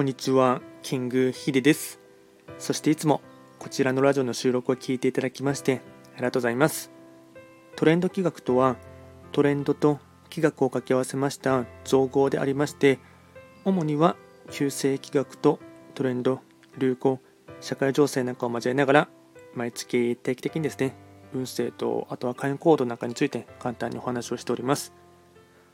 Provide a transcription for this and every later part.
こんにちは、キングヒデです。そしていつもこちらのラジオの収録を聞いていただきましてありがとうございます。トレンド企画とは、トレンドと企画を掛け合わせました造語でありまして、主には旧世企画とトレンド、流行、社会情勢なんかを交えながら、毎月定期的にですね、運勢とあとは会員コードなんかについて簡単にお話をしております。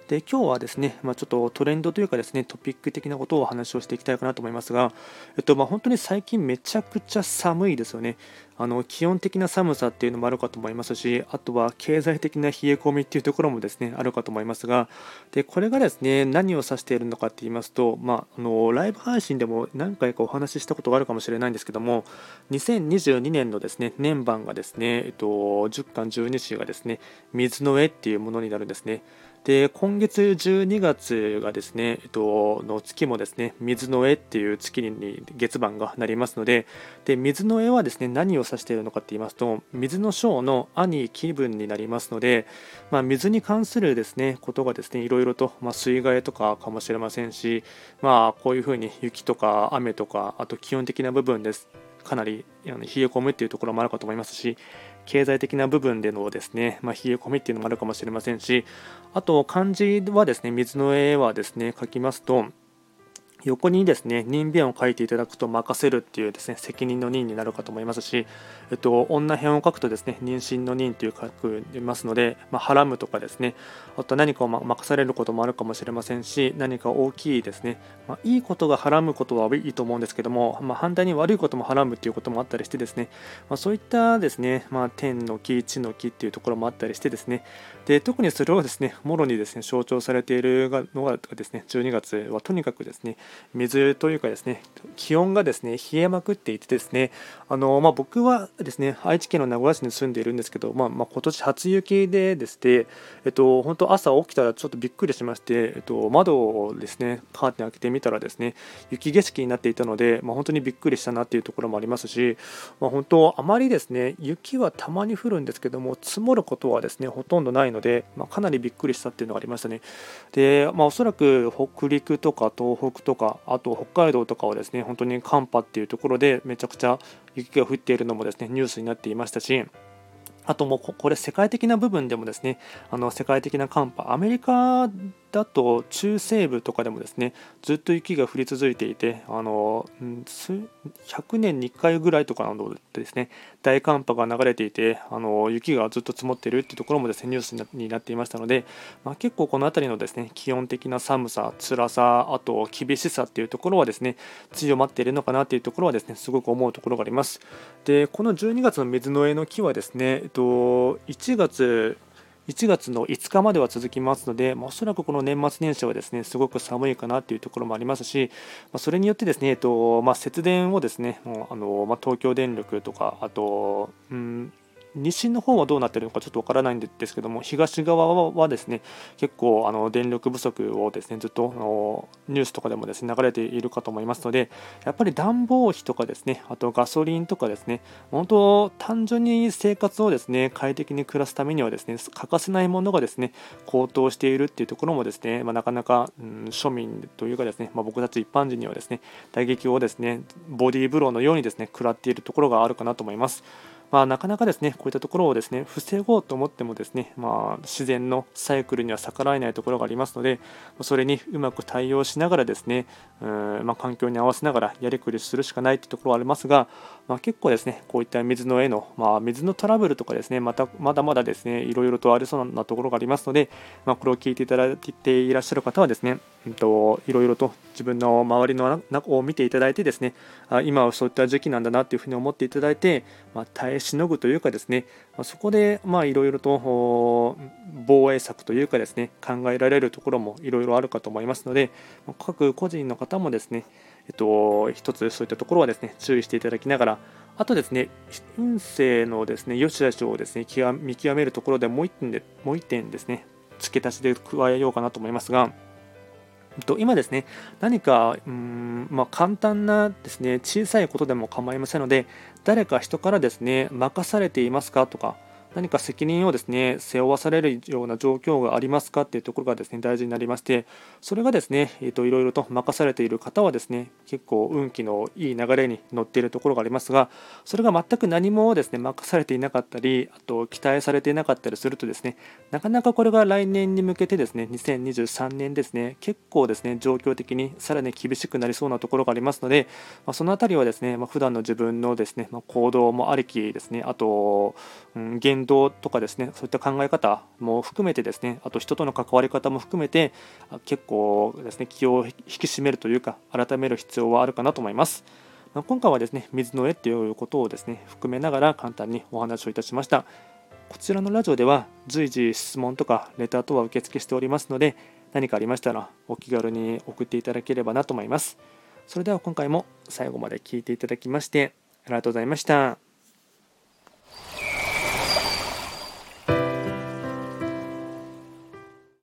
で今日はですね、まあ、ちょっとトレンドというかですねトピック的なことをお話をしていきたいかなと思いますが、えっとまあ、本当に最近めちゃくちゃ寒いですよね。あの気温的な寒さっていうのもあるかと思いますし、あとは経済的な冷え込みっていうところもですねあるかと思いますが、でこれがですね何を指しているのかって言いますと、まあ、あのライブ配信でも何回かお話ししたことがあるかもしれないんですけども、2022年のですね年番がですね、えっと、10巻12子がですね水の絵っていうものになるんですね。で今月12月がですね、えっと、の月もですね水の絵っていう月に月番がなりますのでで水の絵はですね何を指しているのかって言いますと水の章の兄気分になりますので、まあ、水に関するですねことがですねいろいろと、まあ、水害とかかもしれませんし、まあ、こういうふうに雪とか雨とかあと気温的な部分です。かなり冷え込むっていうところもあるかと思いますし経済的な部分でのですね、まあ、冷え込みっていうのもあるかもしれませんしあと漢字はですね水の絵はですね書きますと横にですね人弁を書いていただくと任せるっていうですね責任の任になるかと思いますし、えっと、女編を書くとですね妊娠の任という書くますので、まあ、はらむとかですねあと何かを任されることもあるかもしれませんし何か大きいですね、まあ、いいことがはらむことはいいと思うんですけども、まあ、反対に悪いこともはらむということもあったりしてですね、まあ、そういったですね、まあ、天の木地の木っていうところもあったりしてですねで特にそれをですねもろにですね象徴されているのがですね12月はとにかくですね水というかですね気温がですね冷えまくっていてですねあの、まあ、僕はですね愛知県の名古屋市に住んでいるんですけど、まあ、まあ、今年初雪でですね、えっと、本当朝起きたらちょっとびっくりしまして、えっと、窓をですねカーテン開けてみたらですね雪景色になっていたので、まあ、本当にびっくりしたなっていうところもありますし、まあ、本当あまりですね雪はたまに降るんですけども積もることはですねほとんどないので、まあ、かなりびっくりしたっていうのがありましたね。で、まあ、おそらく北陸とか東北とかあと北海道とかはですね本当に寒波っていうところでめちゃくちゃ雪が降っているのもですねニュースになっていましたしあともうこれ世界的な部分でもですねあの世界的な寒波アメリカだと中西部とかでもですねずっと雪が降り続いていてあの100年に1回ぐらいとかなどですね大寒波が流れていてあの雪がずっと積もっているっていうところもですねニュースになっていましたので、まあ、結構この辺りのですね気温的な寒さ辛さあと厳しさっていうところはですね強まっているのかなっていうところはですねすごく思うところがあります。でこの12月の水の絵の木はですね、えっと、1月1月の5日までは続きますので、ま、おそらくこの年末年始はですねすごく寒いかなというところもありますし、ま、それによってですね、えっとまあ、節電をですねもうあの、ま東京電力とかあと、うん西の方はどうなってるのかちょっとわからないんですけども東側はですね結構あの電力不足をですねずっとニュースとかでもですね流れているかと思いますのでやっぱり暖房費とかですねあとガソリンとかですね本当単純に生活をですね快適に暮らすためにはですね欠かせないものがですね高騰しているっていうところもですね、まあ、なかなか、うん、庶民というかですね、まあ、僕たち一般人にはですね打撃をですねボディーブローのようにですね食らっているところがあるかなと思います。まあ、なかなかですねこういったところをですね防ごうと思ってもですね、まあ、自然のサイクルには逆らえないところがありますのでそれにうまく対応しながらですねうん、まあ、環境に合わせながらやりくりするしかないというところはありますが、まあ、結構ですねこういった水の絵の、まあ、水のトラブルとかですねまたまだまだですねいろいろとありそうなところがありますので、ま、これを聞いていただいていらっしゃる方はですね、うんと、いろいろと自分の周りの中を見ていただいてですねあ今はそういった時期なんだなというふうに思っていただいて、まあ、耐えしのぐというかですね、まあ、そこでまあいろいろと防衛策というかですね考えられるところもいろいろあるかと思いますので各個人の方もですねえっと、一つそういったところはですね注意していただきながら、あとですね、運勢のですね良し悪しをですね見極めるところでもう1点でもう1点ですね付け足しで加えようかなと思いますが、今ですね、何か、うんまあ、簡単なですね小さいことでも構いませんので、誰か人からですね任されていますかとか、何か責任をですね背負わされるような状況がありますかっていうところがですね大事になりましてそれがですね、えーと、いろいろと任されている方はですね結構運気のいい流れに乗っているところがありますがそれが全く何もですね任されていなかったりあと期待されていなかったりするとですねなかなかこれが来年に向けてですね2023年ですね結構ですね状況的にさらに厳しくなりそうなところがありますので、まあ、その辺りはですね、まあ、普段の自分のですね、まあ、行動もありきですねあと、うん、言動とかですねそういった考え方も含めてですねあと人との関わり方も含めて結構ですね気を引き締めるというか改める必要はあるかなと思います。ま今回はですね水の絵ということをですね含めながら簡単にお話をいたしました。こちらのラジオでは随時質問とかレターとは受付しておりますので何かありましたらお気軽に送っていただければなと思います。それでは今回も最後まで聴いていただきましてありがとうございました。